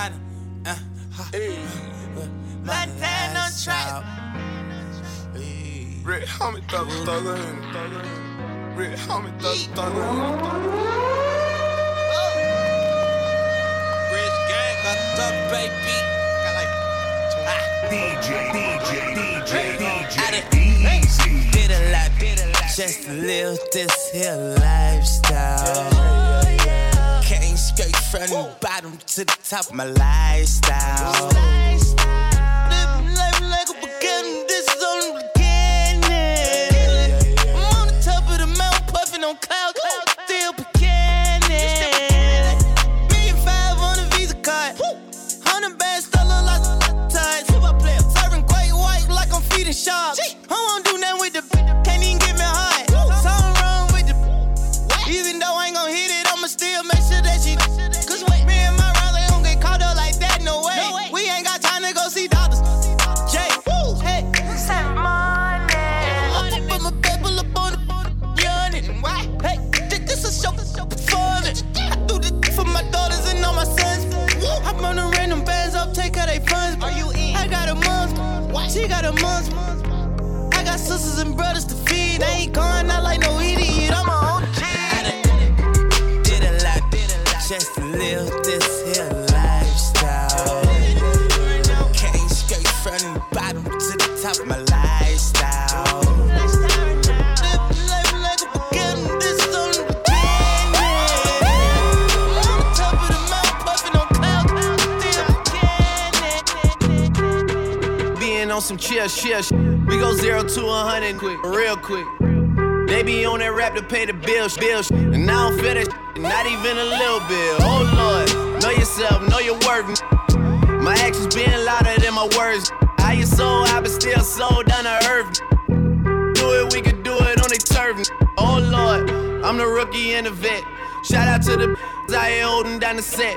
Uh, hey. Montana trap. Rich Homie Thugger Thugger. Rich Homie Thugger Thugger. Rich gang. Got up, baby. Got like DJ, DJ, DJ, Hey. DJ, easy. Did a lot, did a lot. Just to live this here lifestyle. Came straight from the bottom to the top my lifestyle. Living life like a beginning, this is only beginning. I'm on the top of the mountain, puffing on cloud, cloud, still beginning. Million five on a Visa card. Hundred bands, still look like ties. Serving great white like I'm feeding sharks. I won't do nothing with the can't even get me high. Something wrong with the even though I ain't gon' hit it, I'ma still make she got a month. I got sisters and brothers to feed. I ain't going out like no idiot. I'm a OG. Did a lot, did a lot, just to live this here lifestyle. Came straight from the bottom to the top of my lifestyle. Some chill. We go zero to a hundred quick, real quick. They be on that rap to pay the bills, bills. And I don't feel that shit, not even a little bit. Oh Lord, know yourself, know your worth. My actions being louder than my words. How you sold, I been still sold down to earth. Do it, we can do it on the turf. Oh Lord, I'm the rookie and the vet. Shout out to the I ain't holding down the set.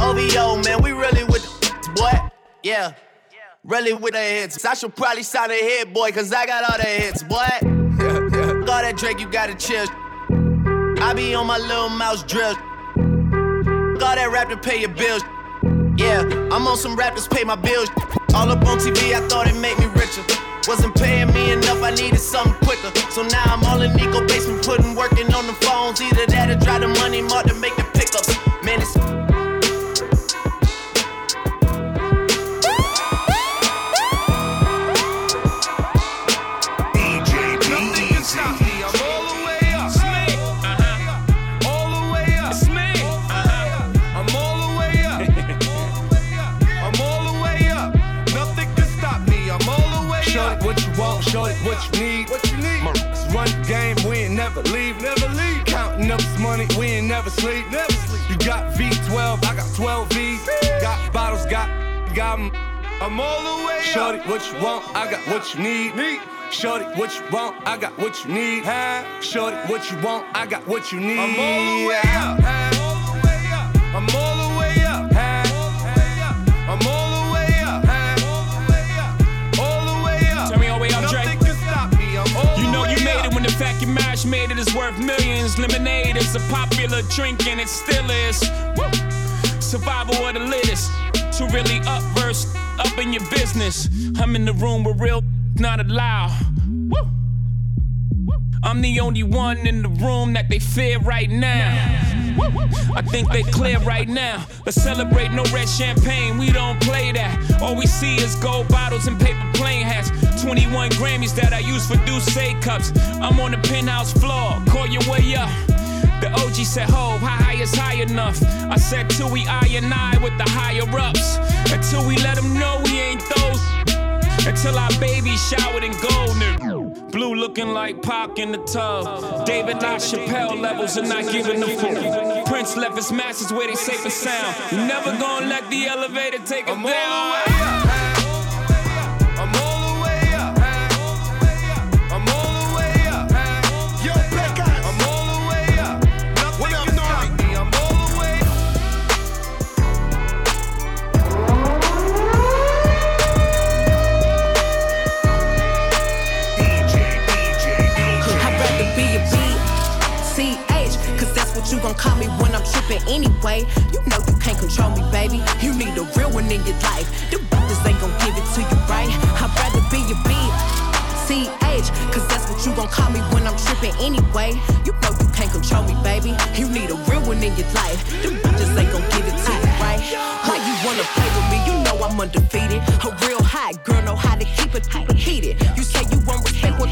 OVO, man, we really with the boy. Yeah, really with the hits. I should probably sign a hit, boy, cause I got all the hits, boy. all that Drake, you gotta chill. I be on my Lil Mouse drill. All that rap to pay your bills. Yeah, I'm on some rappers pay my bills. All up on TV, I thought it made me richer. Wasn't paying me enough, I needed something quicker. So now I'm all in Niko basement, putting working on the phones. Either that or drive the money mark to make the pickups. Man, it's never leave. Never leave. Counting up this money, we ain't never sleep. Never sleep. You got V12, I got 12 V's. Got bottles, got, got 'em. I'm all the way Shorty, up. what you want, I got what you need. Need. Shorty, what you want, I got what you need. Huh? Shorty, what you want, I got what you need. I'm all the way up. All made it is worth millions. Lemonade is a popular drink and it still is. Woo. Survival of the littest. To really up verse, up in your business. I'm in the room with real not allowed. Woo. I'm the only one in the room that they fear right now. I think they clear right now. Let's celebrate no red champagne. We don't play that. All we see is gold bottles and paper plane hats. 21 Grammys that I use for Douce cups. I'm on the penthouse floor. Call your way up. The OG said, Ho, how high is high enough? I said, till we I and I with the higher ups. Until we let them know we ain't those. Until our baby showered in gold. nigga. Blue looking like Pac in the tub. David LaChapelle levels are not giving the full. Prince left his masters where they safe and sound. Never gonna let the elevator take him down. Gon' call me when I'm trippin' anyway. You know you can't control me, baby. You need a real one in your life. The bitches ain't gon' give it to you, right? I'd rather be your B. CH, cause that's what you gon' call me when I'm trippin' anyway. You know you can't control me, baby. You need a real one in your life. The bitches ain't gon' give it to you, right? Why you wanna play with me? You know I'm undefeated. A real hot girl know how to keep it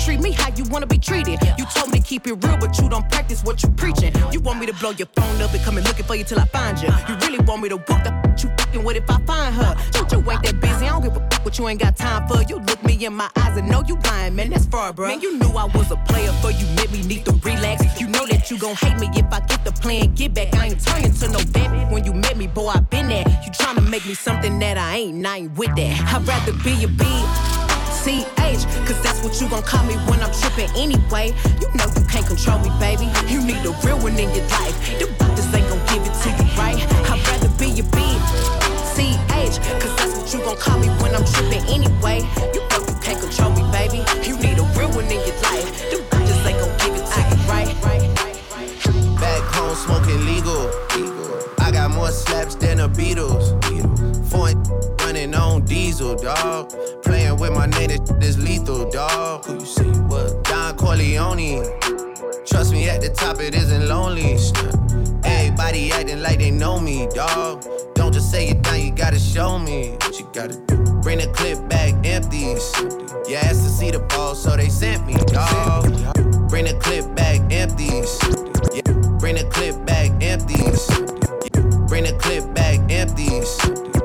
treat me how you wanna be treated. You told me to keep it real, but you don't practice what you preaching. You want me to blow your phone up and come and looking for you till I find you. You really want me to whoop the you fucking with if I find her. You, you ain't that busy, I don't give a what you ain't got time for. You look me in my eyes and know you lying, man. That's far, bro. Man, you knew I was a player, for you made me need to relax. You know that you gon' hate me if I get the plan, get back. I ain't turning to no vet. When you met me, boy, I been there. You tryna make me something that I ain't, I ain't with that. I'd rather be a bee. CH, cause that's what you gon' call me when I'm trippin' anyway. You know you can't control me, baby. You need a real one in your life. The bitches ain't gon' give it to you, right? I'd rather be your B. CH, cause that's what you gon' call me when I'm trippin' anyway. You know you can't control me, baby. You need a real one in your life. The bitches ain't gon' give it to you, right? Back home smoking legal. I got more slaps than the Beatles. Foreign running on diesel, dog. Playing with my name, this lethal, dog. Who you you was? Don Corleone. Trust me, at the top it isn't lonely. Everybody acting like they know me, dog. Don't just say it down, you gotta show me what you gotta do. Bring the clip back empty. You asked to see the ball, so they sent me, dog. Bring the clip back empty. Yeah. Bring the clip back empty. Yeah. Bring the clip back empty.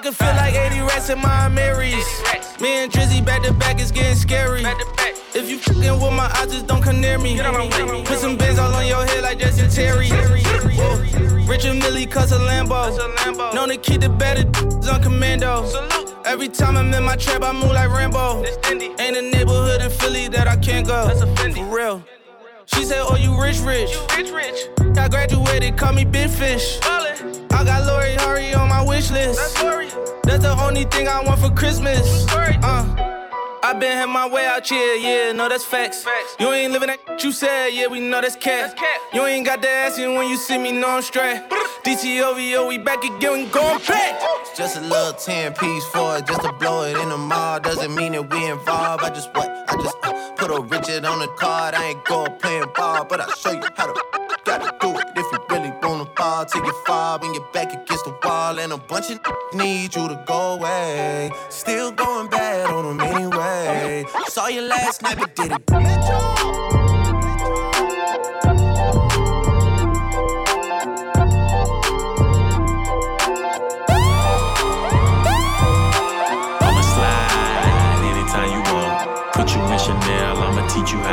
I can feel like 80 rats in my Marys. Me and Drizzy back to back is getting scary. If you fucking with my eyes, just don't come near me. Put some bins all on your head like Jesse Terry. Whoa. Richard Mille cuss a Lambo. Known to keep the better on commando. Every time I'm in my trap, I move like Rambo. Ain't a neighborhood in Philly that I can't go. For real. She said, Oh, you rich, rich. You rich, rich. I graduated, call me Big Fish. Ballin'. I got Lori Harvey on my wish list. That's, That's the only thing I want for Christmas. Uh. I been had my way out here, yeah, no, that's facts. facts. You ain't living that you said, yeah, we know that's cat. That's cat. You ain't got the ass in when you see me, no, I'm straight. DTOVO, we back again, we going back. It's just a little 10 piece for it, just to blow it in the mall. Doesn't mean that we involved. I just what? I just uh, put a Richard on the card. I ain't going playing ball, but I'll show you how to gotta do it till you fall when you're back against the wall and a bunch of need you to go away. Still going bad on them anyway. Saw you last night, but did it.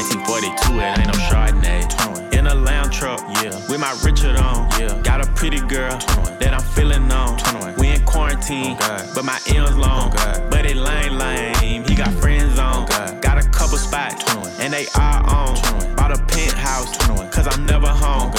1942, it ain't no Chardonnay. In a lamb truck, yeah. With my Richard on, yeah. Got a pretty girl that I'm feeling on. We in quarantine, but my M's long. But it lame, lame. He got friends on. Got a couple spots, and they are on. Bought a penthouse, cause I'm never home.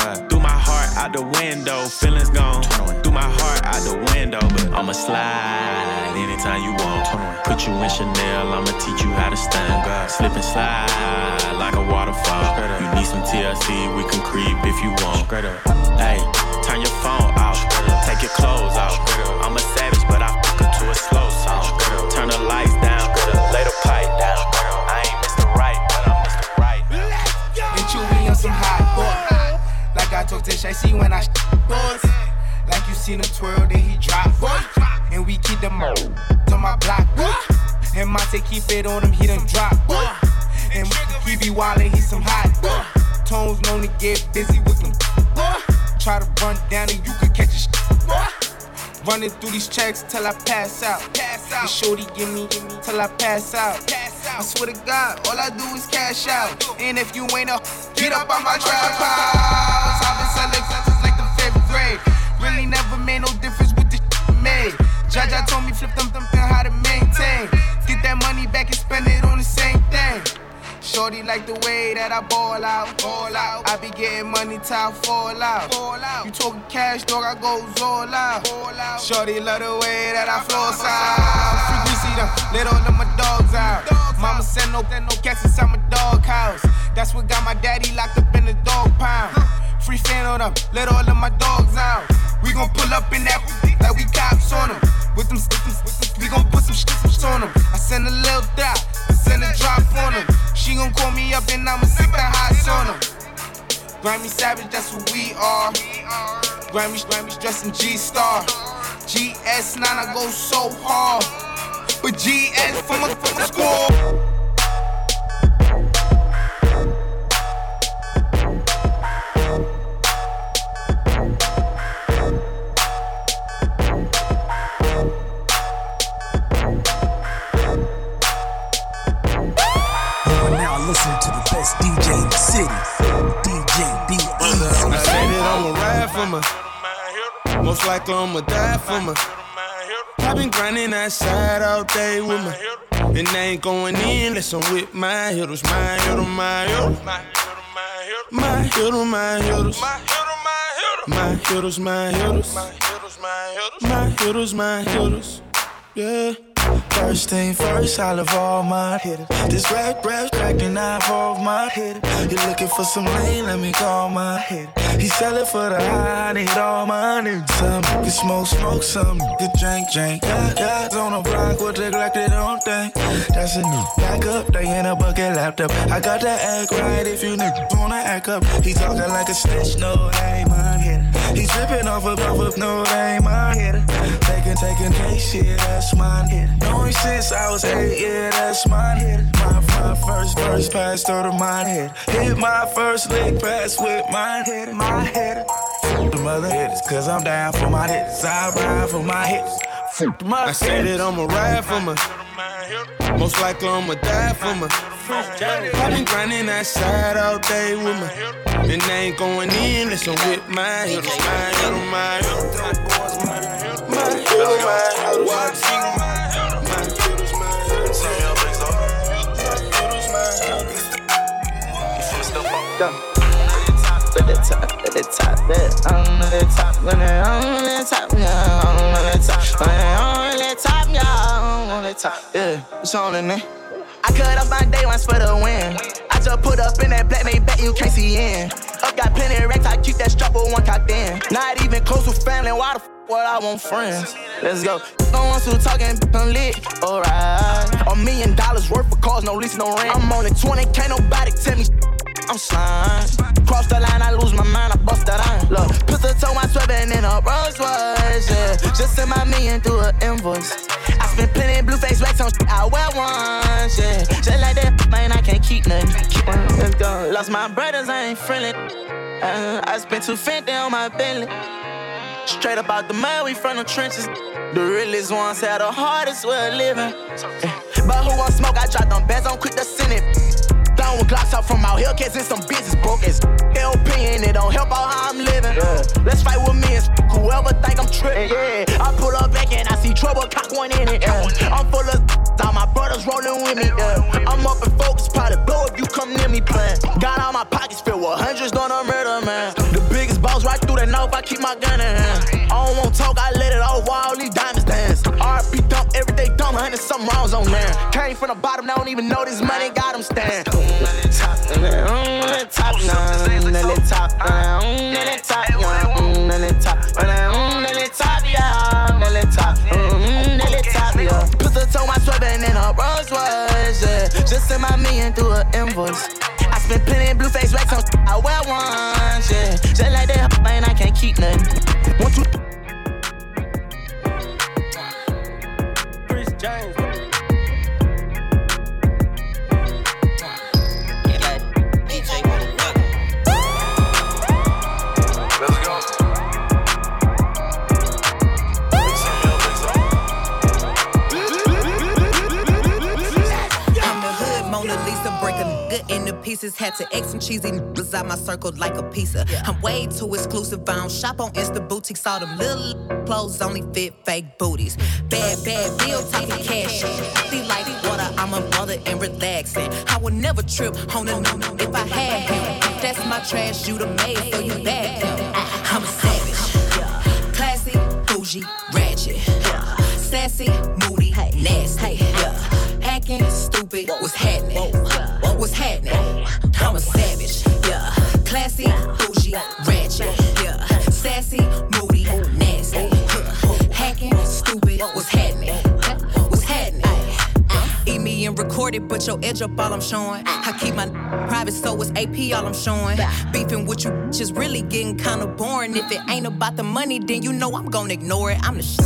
Out the window, feelings gone. Through my heart out the window, but I'ma slide anytime you want. Put you in Chanel, I'ma teach you how to stand. Slip and slide like a waterfall. You need some TLC, we can creep if you want. Hey, turn your phone off, take your clothes off. I'm a savage, but I fuck up to a slow song. Turn the lights down, lay the pipe down. I ain't Mr. Right, but I'm Mr. Right. And chew me on some I talk to when I boys. Like you seen him twirl, then he drop, boy. And we keep them all on my block, boy. And Monte keep it on him, he done drop, boy. And he be wildin', he some hot, boy. Tones known to get busy with them, boy. Try to run down and you could catch a sh- boy. Running through these checks till I pass out. Pass out. And shorty give me, give me till I pass out. Pass out. I swear to God, all I do is cash out. And if you ain't up, get up on my trap Really never made no difference with the made. Jaja told me flip them, them, how to maintain. Get that money back and spend it on the same thing. Shorty like the way that I ball out, ball out. I be getting money till fall out. Fall out. You talking cash, dog, I go all out. Shorty love the way that I flow out. Frequency them, let all of my dogs out. Mama send no, no cats inside my dog house. That's what got my daddy locked up in the dog pound. Free fan on them, let all of my dogs out. We gon' pull up in that like we cops on them. With them, them we gon' put some shit on them. I send a little dot, I send a drop on them. She gon' call me up and I'ma sit the highs on them. Grammy Savage, that's what we are. Grammy, Grammy dressing G Star. GS9, I go so hard. But GS from a, from a score. Most likely I'ma die for me. I've been grinding outside all day with me. And they ain't going in unless I'm with my hitters, my hitters, my hitters. My hitters, my hitters. My hitters, my hitters. My hitters, my hitters. Yeah. First thing first, I love all my hitters. This rap rap cracking off of my hitter. You looking for some lane? Let me call my hitter. He sellin' for the high, I need all my niggas. Some can smoke, smoke, some can drink, drink. Yeah, guys on the block they don't think. That's a new back up, they in a bucket laptop. I got that act right if you niggas wanna act up. He talking like a snitch, no, that ain't my hitter. He tripping off of, off of, no, that ain't my hitter. Taking, taking case, yeah, that's mine. Knowing since I was eight, yeah, that's mine. My, my first verse passed through the mine hitter. Hit my first lick pass with mine hitter. My. Fuck the mother hitters, cause I'm down for my hitters. I ride for my hitters. Fuck the mother I said that I'ma ride for my. Most likely I'ma die for my. I've been grinding outside all day with me. And they ain't going in unless I'm with my hitters. My hitter, my hitter. My hitter, my hitter. At the top, at the top, that I'm at the top, when I'm at the top, yeah, I'm at the top, when I'm at the top, yeah, I'm on the top, yeah, it's on in there. I cut up my day ones for the win. I just put up in that black, made bet you can't see in. Up got plenty of racks, I keep that strap with one cocked in. Not even close with family, why the f what I want friends? Let's go. No one's who talking, I'm lit, alright. A million dollars worth of cars, no lease, no rent. I'm on it 20, can't nobody tell me I'm slime. Cross the line, I lose my mind, I bust that iron. Look, put the toe, my sweating in a Rolls Royce, yeah. Just send my million through an invoice. I spent plenty blue face wax on I wear once, yeah. Just like that, man, I can't keep nothing. Keep let's go. Lost my brothers, I ain't friendly. Uh, I spent 250 on my Bentley. Straight up out the mud, we from the trenches. The realest ones had the hardest way of living. But who want smoke? I dropped them bands, don't quit the Senate on with Glocks out from out here, cause it's some business broke as their opinion. It don't help out how I'm living. Yeah. Let's fight with me and whoever think I'm tripping. Yeah, I pull up back and I see trouble, cock one in it. Yeah. I'm full of all my brothers rolling with me. Yeah. I'm up and focused, probably blow if you come near me playing. Got all my pockets filled with hundreds, gonna murder man. The biggest boss right through the north, I keep my gun in hand. I don't want talk, I let it all while all these diamonds dance. RP dump, everyday dump, hundred some rounds on there. Came from the bottom, I don't even know this money got them stand. Top, mm, top, top, mm, top, mm, top, top, top, top, yeah. Put the toe my sweating in a Rolls Royce, yeah. Just send my million through an invoice. I spent plenty blue face racks on I wear ones, yeah. Just like cheesy niggas out my circle like a pizza. I'm way too exclusive. I don't shop on Insta boutiques. All them little clothes only fit fake booties. Bad, bad bill, talking cash. See like water, I'm a mother and relaxing. I would never trip on a no if I had him. That's my trash, you the maid, so you bad I'm a savage. Classy, bougie, ratchet. Sassy, moody, nasty. Hacking, stupid, what's happening? What's happening? I'm a savage, yeah. Classy, bougie, ratchet, yeah. Sassy, moody, nasty. Hacking, stupid, what's happening? What's happening? Ah, eat me and record it, but your edge up all I'm showing. I keep my private, so it's AP all I'm showing. Beefing with you just really getting kinda boring. If it ain't about the money, then you know I'm gonna ignore it. I'm the shit.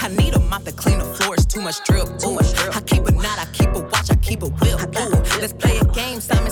I need a mop to clean the floors, too much drip. Ooh. I keep a knot, I keep a watch, I keep a whip. Ooh. Let's play a game. Simon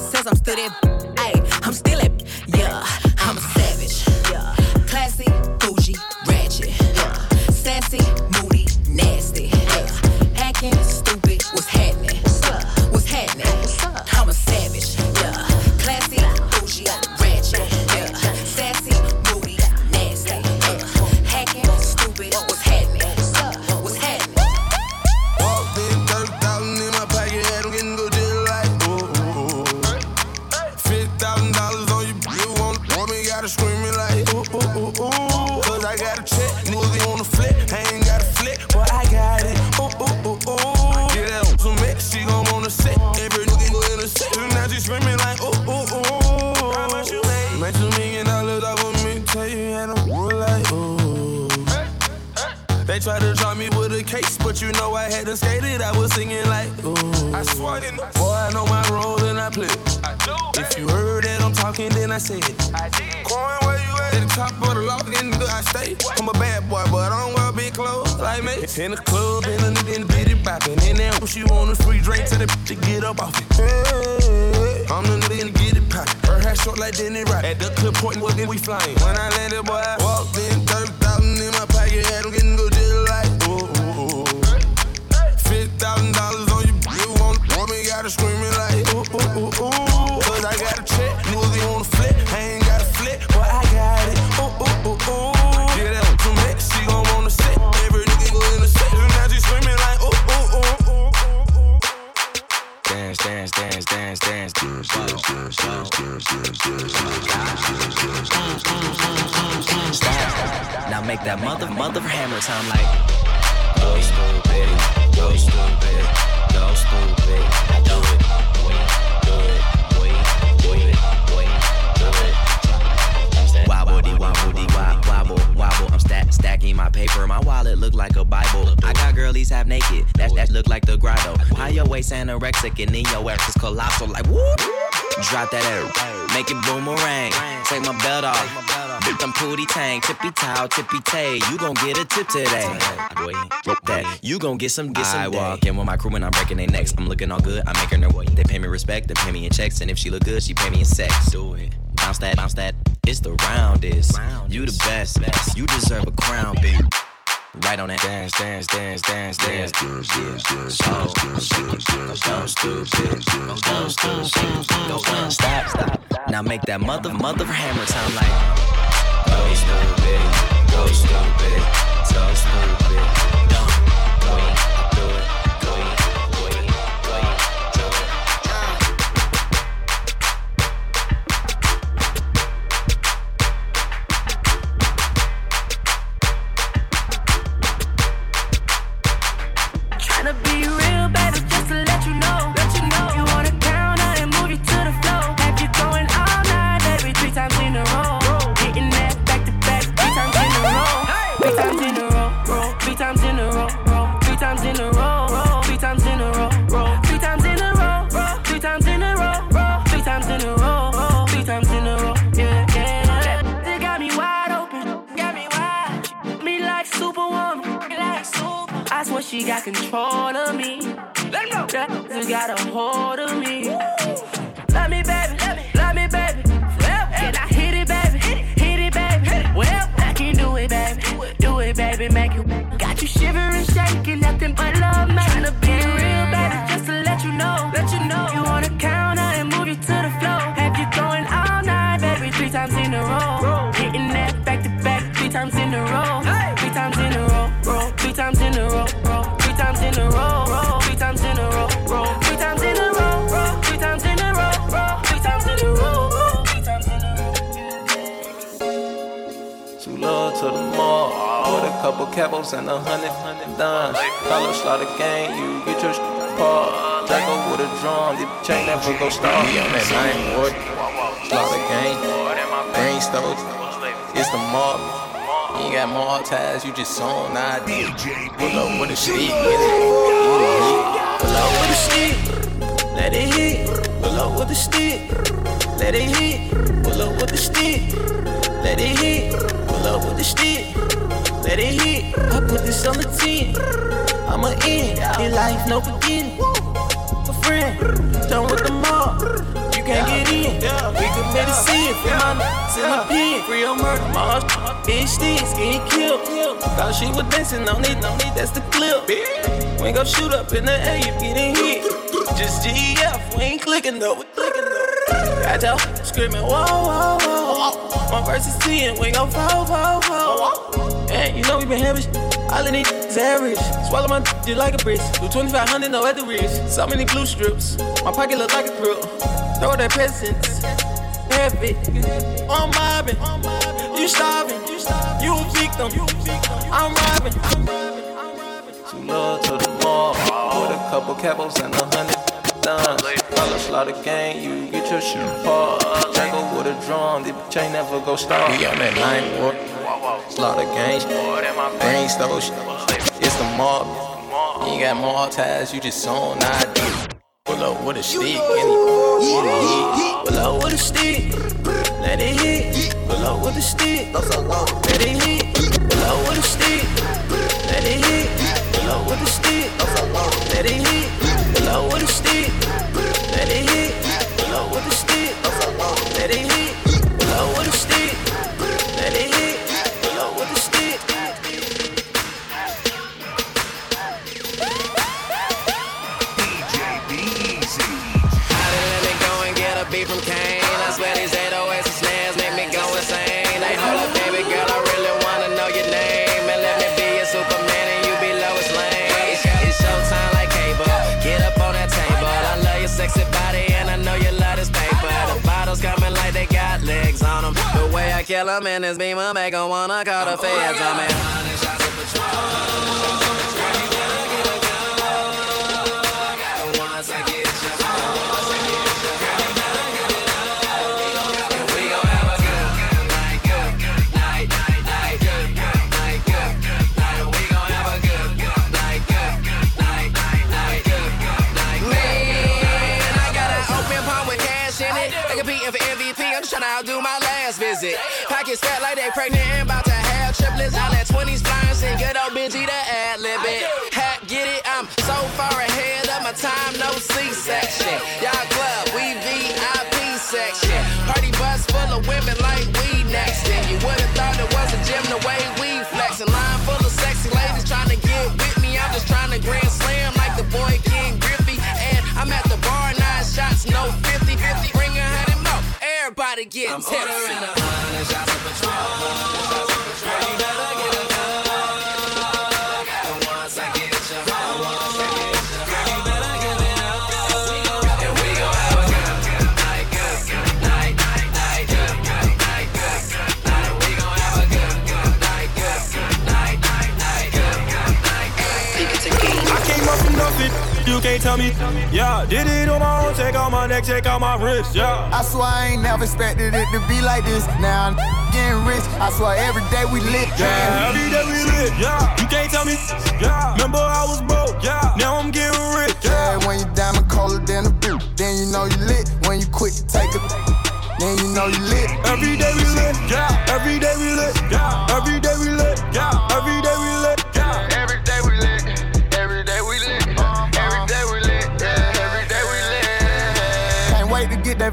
short like Denny Rock. At the clip point, what we flying? When I landed, boy, I walked in, 30,000 in my pocket, had them getting good just like, ooh, ooh, ooh. $50,000 on you, you want, want me, gotta scream it like, ooh, ooh, ooh, ooh. Make that mother, mother hammer sound like. Go stupid, go stupid, go stupid. Do it, wobbly, wobble, wobble, wobble. I'm stack, stacking my paper. My wallet look like a Bible. I got girlies half naked. That that look like the grotto. How your waist anorexic and then your ass is colossal. Like whoop. Drop that air, make it boomerang. Take my belt off, dip them pooty tang, tippy toe, tippy tay. You gon' get a tip today. That you gon' get some, get some. I walk in with my crew and I'm breaking their necks. I'm looking all good, I'm making her way. They pay me respect, they pay me in checks, and if she look good, she pay me in sex. Do it. Bounce that, bounce that. It's the roundest. You the best. You deserve a crown, baby. Right on that dance, dance, dance, dance, dance. So, shake it, go down stupid, go down stupid, go down. Stop, stop. Now make that mother, mother hammer time like. Go stupid, go stupid, so stupid. Couple capos and a hundred, hundred dimes. Color slaughter gang, you get your paw. Draco with a drum, the chain never go star. Yeah, man, I ain't worried. Slaughter gang, brain stove. It's the mob. You got more ties, you just on ID. Pull up with a stick. Pull up with a stick, let it hit. Pull up with a stick, let it hit. Pull up with a stick, let it hit. Pull up with the stick, let it hit. I put this on the 10. I'm a in, in life, no beginning. A friend, done with the mob. You can't get in. We committed sin, free my nuts in the pen. Real murder, my bitch sticks, getting killed. Thought she was dancing on it, No need, that's the clip. We gon' shoot up in the air, you getting hit. Just GF, we ain't clicking though, we clicking though. Got y'all screaming, whoa, whoa, whoa. My verse is 10, we gon' fall, fall, fall. You know we been having all of these is average. Swallow my d- like a bridge. Do 2500, no other the wrist. So many blue strips. My pocket look like a thrill. Throw that presents. Heavy. I'm mobbing. You starving. You a victim. I'm robbing. Too low to the mall. With a couple capos and a hundred dimes. Color slaughter gang, you get your shit apart. Draco with a drum, the chain never go star. We on that nine war. Slaughter gang, brain stove. It's the mob. You ain't got more ties, you just on ID. Pull up with a stick, and he get it hit. Pull up with a stick, let it hit. Pull up with a stick, let it hit. The on me. I'm just tryna outdo my last visit. Pockets fat like they pregnant and about So far ahead of my time, no C-section. Y'all club, we VIP section. Party bus full of women like we next. And you would've thought it was a gym the way we flexin'. Line full of sexy ladies trying to get with me. I'm just trying to grand slam like the boy Ken Griffey. And I'm at the bar, nine shots, no 50. 50 bring a hundred more. Everybody getting tipsy. I'm ordering a hundred shots of Patron. You can't tell me. Yeah, did it on my own, check out my neck, check out my wrist, yeah. I swear I ain't never expected it to be like this. Now I'm getting rich. I swear every day we lit. Yeah, every day we lit, yeah. You can't tell me, yeah. Remember I was broke, yeah. Now I'm getting rich, Yeah, when you diamond colder than a boot, then you know you lit. When you quit to take a, then you know you lit. Every day we lit, yeah. Every day we lit, yeah. Every day we lit, yeah. Every day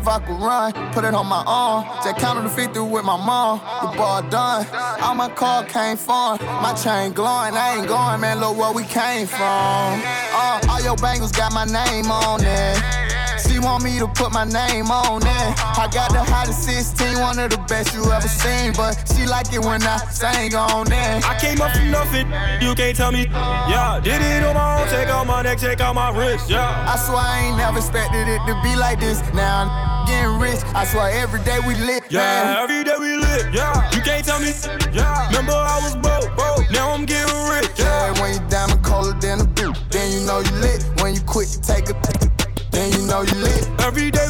get that vodka run. Put it on my arm. Just counted the 50 with my mom. The ball done. All my car came from. My chain glowing. I ain't going, man. Look where we came from. Uh, all your bangles got my name on it. She want me to put my name on it. I got the hottest 16, one of the best you ever seen. But she like it when I sing on it. I came up from nothing, you can't tell me. Yeah, did it on my own, check out my neck, check out my wrist, yeah. I swear I ain't never expected it to be like this. Now getting rich. I swear every day we lit. Yeah, man. every day we lit, yeah. You can't tell me, yeah. Remember I was broke, broke. Now I'm getting rich, yeah. Yeah, when you diamond colder than a boot, then you know you lit. When you quit to take a, then you know you lit. Every day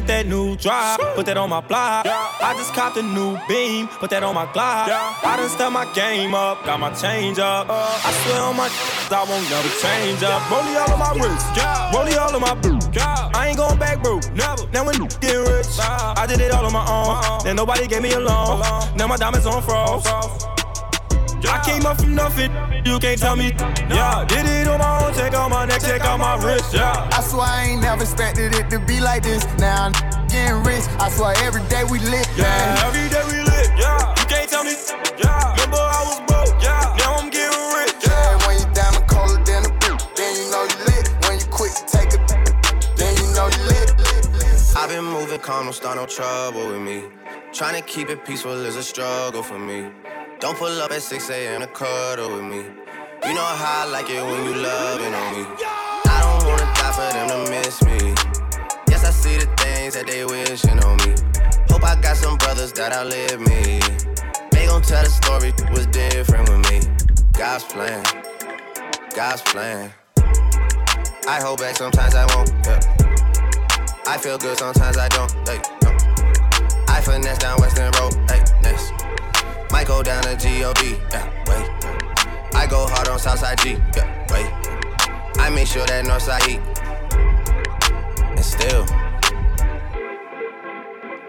Get that new drop, put that on my block. I just copped a new beam, put that on my glide. I done step my game up, got my change up. Uh, I swear on my I won't never change up. Rollie all on my wrist, rollie all on my boot. I ain't going back, bro, never. Now when you get rich, I did it all on my own. Then nobody gave me a loan. Now my diamonds on froze. I came up from nothing, you can't tell me. Yeah, did it on my own, check out my neck, check out my wrist, yeah. I swear I ain't never expected it to be like this. Now I'm getting rich. I swear every day we lit. Yeah, man. every day we lit, yeah. You can't tell me, yeah. Remember I was broke, yeah. Now I'm getting rich, Yeah, when you diamond colder than a boot, then you know you lit. When you quit to take a, then you know you lit. I've been moving calm, don't start no trouble with me. Trying to keep it peaceful is a struggle for me. Don't pull up at 6 a.m. to cuddle with me. You know how I like it when you loving on me. I don't wanna die for them to miss me. Yes, I see the things that they wishing on me. Hope I got some brothers that outlive me. They gon' tell the story was different with me. God's plan, God's plan. I hold back sometimes I won't. Yeah. I feel good sometimes I don't. Hey, no. I finesse down Weston Road. Hey, next. Might go down to G.O.D. Yeah, wait. I go hard on Southside G. Yeah, wait. I make sure that Northside eat. And still,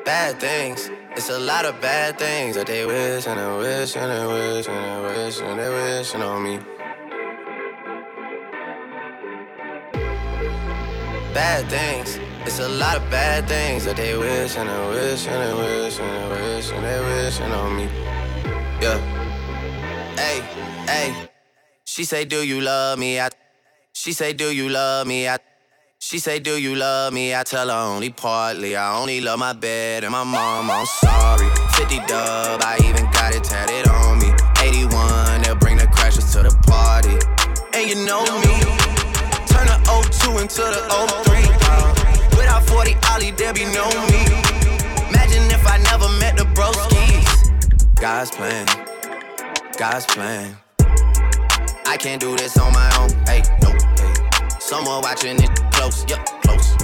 bad things. It's a lot of bad things that they wish and they wish and they wish and they wish and they wishing on me. Bad things. It's a lot of bad things that they wish and they wish and they wish and they wish and they wishing on me. Yeah. Hey, hey. She say, Do you love me? I. She say, Do you love me? I. She say, Do you love me? I tell her only partly. I only love my bed and my mom. I'm sorry. 50 dub, I even got it tatted on me. 81, they'll bring the crashers to the party. And you know me. Turn the 02 into the 03. Uh, without 40 Oli, there be no me. God's plan, God's plan. I can't do this on my own. Hey, no, hey. Someone watching it close, yup, close.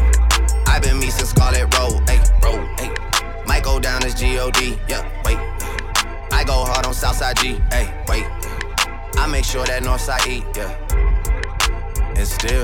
I've been me since Scarlett Road, hey, road, hey. Might go down as G-O-D, yeah, wait. I go hard on Southside G, hey, wait. I make sure that Northside E, yeah. And still,